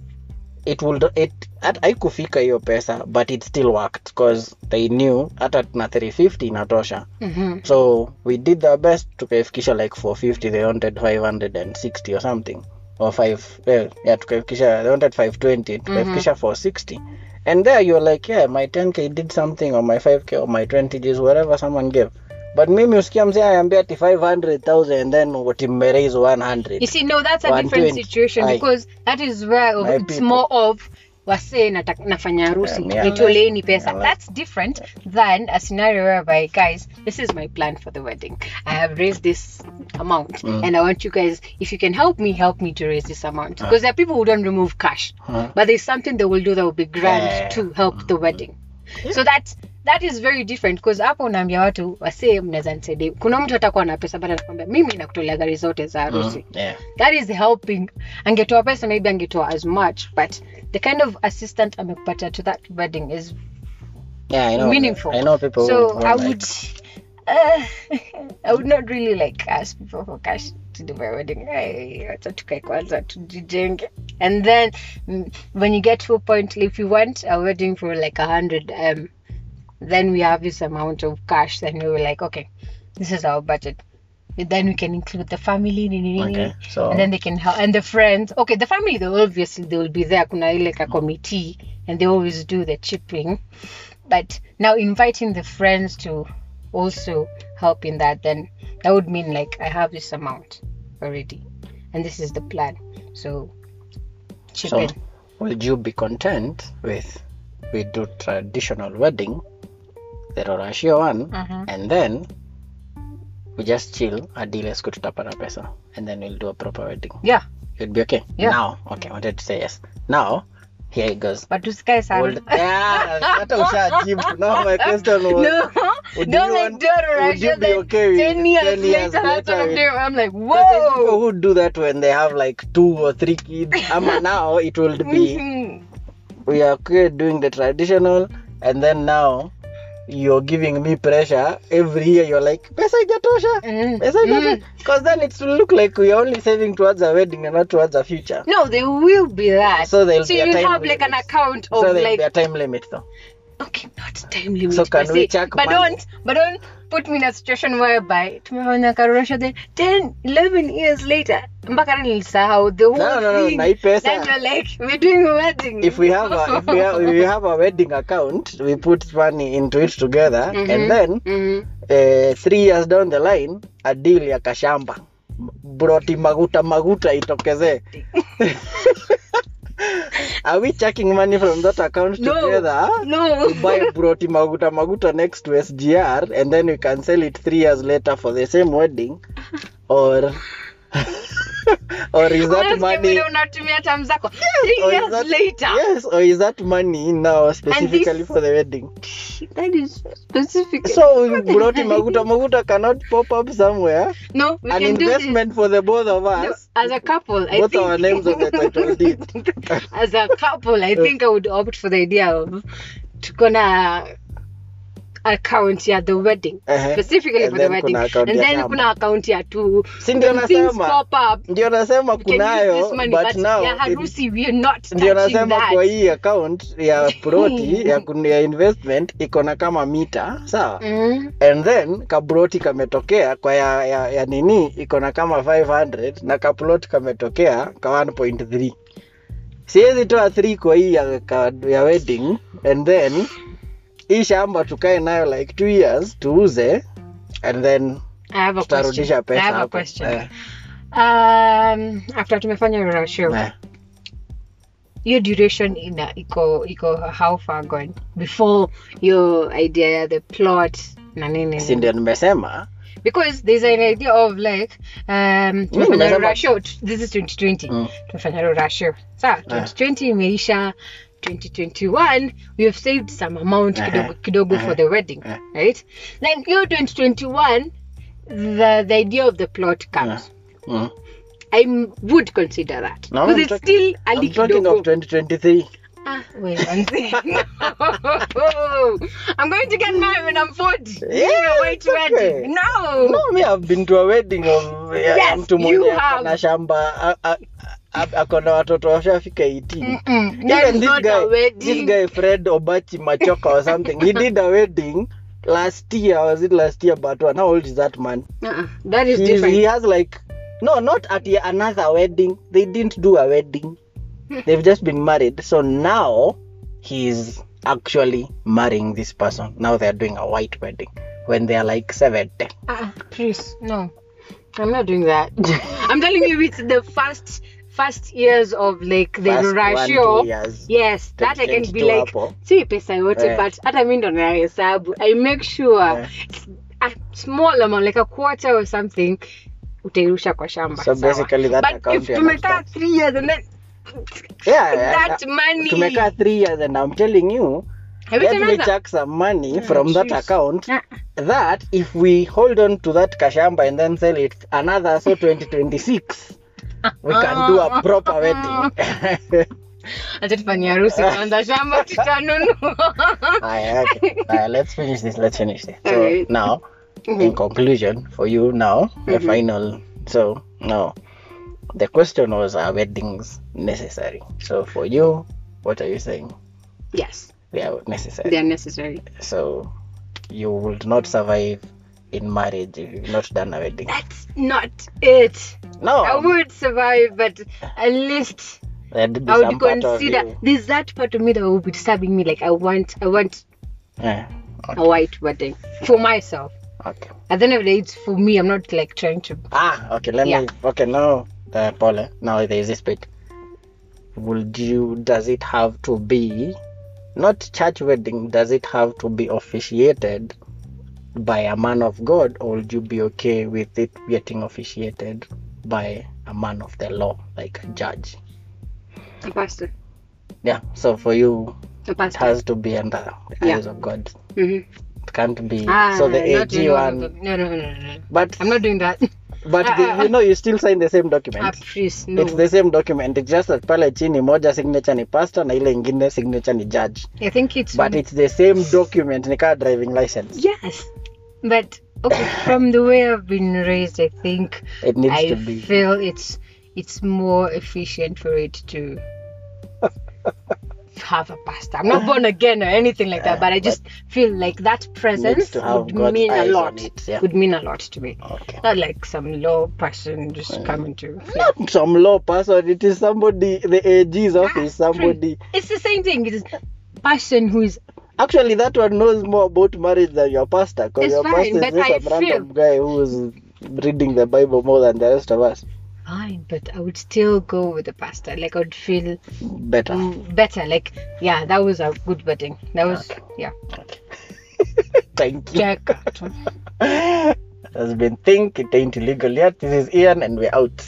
it would it at haikufika hiyo pesa but it still worked because they knew hata na 350 inatosha. Mhm. so we did the best tukaifikisha like 450 they wanted 560 or something. Or 5 well, yeah tukaifikisha they wanted 520 tukaifikisha 460 and there you're like yeah my 10k did something or my 5k or my 20 Gs whatever someone gave but mimi usikia mzee anaambia ati 500000 then 100 you see no that's a different situation because that is where My it's people. more of wasee nafanya harusi Yeah, nitoleeni pesa. Yeah, that's different than a scenario whereby guys this is my plan for the wedding. I have raised this amount and i want you guys if you can help me help me to raise this amount. Because there are people who don't remove cash Huh. but there's something they will do that will be grand Yeah. to help the wedding. So that that is very different because hapo unaambia watu wasee mnaweza nisaidia. Kuna mtu atakuwa na pesa but anakwambia mimi nakutolea gari zote za harusi. Yeah. That is helping. Angetoa pesa maybe angetoa as much but the kind of assistant amekupatia to that wedding is yeah i know. meaningful. I know people so who, i like- uh, i would not really like ask people for cash to do my wedding. Hey, wacha tukae kwanza tujijenge. And then mm, when you get to a point if you want a wedding for like a hundred um then we have this amount of cash then we were like okay this is our budget. Then we can include the family Okay, so- and then they can help and the friends okay the family they obviously they will be there kuna ile ka committee and they always do the chipping. But now inviting the friends to also help in that then that would mean like i have this amount already and this is the plan. So chip So, in. will you be content with we do traditional wedding, the Rorashio one, Mhm. and then we just chill hadi ile siku tutapata pesa, and then we'll do a proper wedding. yeah You'd be okay. Yeah. Now, okay, I wanted to say yes. Now, here it goes. but usikae sana Old, yeah, hata ushajibu. My question was, no Would Don't like want- do a would you be okay with 10 years 10 years later, later I'm with- I'm like, there's people who do that when they have like two or three kids. Ama now it will be Mhm. we are okay doing the traditional and then now you're giving me pressure every year you're like pesa ijatosha Mm. pesa ijatosha because then it will look like we're only saving towards a wedding and not towards a future No, there will be that. So there'll be a you time have like an account of so there'll like be a time limit though okay, not time limit. So can we check But money? don't, but don't put me in a situation whereby tumefanya karosha then 10, 11 years later mpaka nilisahau the whole No, no, no, thing. na hii pesa- Then you're like, we're doing a wedding. if we have a if we have, if we have a wedding account we put money into it together and then mm-hmm. uh, three years down the line a deal ya kashamba broti maguta maguta itokezee are we checking money from that account No, together no. to buy broti maguta maguta next to sgr and then we can sell it three years later for the same wedding or or is that money? unatumia terms zako? Three or years that, later. Yes or is that money now specifically for the wedding? That is specific. So broti maguta. Maguta cannot pop up somewhere. No we an can do this. for the both of No, as a couple I both think our names on the title deed as a couple i think i would opt for the idea of tuko na account ya the wedding. Ehe. specifically And for the wedding. and then kuna account ya tu ndio nasema. ndio nasema kunayo money but now ya harusi we are not ndio nasema that. kwa hii account ya proti ya, ya investment iko na kama mita sawa? Mm. and then kabroti kametokea kwa ya, ya, ya nini iko na kama 500 na kaplot kametokea ka 1.3 siwezi toa 3 kwa hii ya, ya wedding and then hii shamba tukae nayo like two years tuuze and then tutarudisha. Pesa. Eh, Um, after tumefanya rasho eh. hiyo duration ina iko iko how far gone? Before your idea ya the plot na nini? Si ndio nimesema? Because there's an idea of like um tumefanya nimesema- rasho this is 2020 Mm. tumefanya rasho sawa 2020 imeisha 2021 we have saved some amount Uh-huh. kidogo kidogo uh-huh. for the wedding Uh-huh. right then hiyo 2021 the the idea of the plot comes uh-huh. I would consider that No, because I'm it's talking- still a I'm talking kidogo. of 2023 Ah, wait one thing. I'm going to get married when I'm 40. Yeah, you wait okay. wedding. No. no me I've been to a wedding of ya Yes, mtu mwenye akona shamba akona watoto washafika 18 Mm-mm. That's Even this not a guy, wedding. this guy Fred Obachi Machoka or something, he did a wedding last year. Was it last year? But one, how old is that man? Uh-uh. That is He's, different. he has like, no, not at another wedding. They didn't do a wedding. Hmm. They've just been married. So now he's actually marrying this person. Now they're doing a white wedding when they're like 70. Uh-uh. Please, no. I'm not doing that. I'm telling you, it's the first first years of like the First ratio. years. Yes, that I can be like, si pesa yote, Eh. but hata mi ndo nahesabu. I make sure yeah. a small amount, like a quarter or something, utairusha kwa shamba. So basically that but account if tumekaa 3 years and then Yeah, yeah, that money Tumekaa 3 years and I'm telling you, let me chuck some money yeah, from that account yeah. that if we hold on to that kashamba and then sell it another so 2026 we can do a proper wedding acha tufanye harusi kwanza shamba tutanunua Aya, okay. Aya, let's finish this let's finish this. So right. now in conclusion for you now the final so now the question was are weddings necessary? So for you what are you saying? Yes. They are necessary. They are necessary. So you would not survive in marriage if you've not done a wedding that's not it no I would survive, but at least I would consider. There's that part of me that will be disturbing me. Like I want, I want yeah. a white wedding for myself. okay At the end of the day, it's for me. I'm not like trying to. ah okay let Yeah. me okay now uh, Paula now there is this bit would you does it have to be not church wedding does it have to be officiated by a man of god or would you be okay with it getting officiated by a man of the law like a judge A pastor. yeah so for you A it pastor. has to be under the Yeah. eyes of god hmm it can't be. Ah, so the AG doing all of one. No, no, no, no, no. But I'm not doing that. but uh, the, ah, you know you still sign the same Ah, document. please, no. It's the same document. It's just that pale chini moja signature ni pastor na ile ingine signature ni judge. I think it's. But it's the same document ni kaa driving license. Yes, but okay. from the way I've been raised, I think It needs I to be. feel it's it's more efficient for it to have a pastor. I'm not born again or anything like that, but I just feel like that presence would God's mean a lot. it, yeah. Would mean a lot to me. Okay. Not like some low person just coming to. Not some law person. It is somebody. The AG's ah, office. Somebody. It's the same thing. It's person who is Actually, that one knows more about marriage than your pastor. Because your fine, pastor is just a random guy who is reading the Bible more than the rest of us. Fine, but I would still go with the pasta. Like I would feel Better. mm, better. Like yeah, that was a good wedding. That was yeah. Thank you. Check. Has been think it ain't illegal yet. This is Ian, and we're out.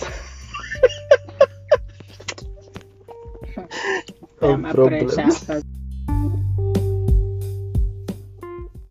My problems. pressure.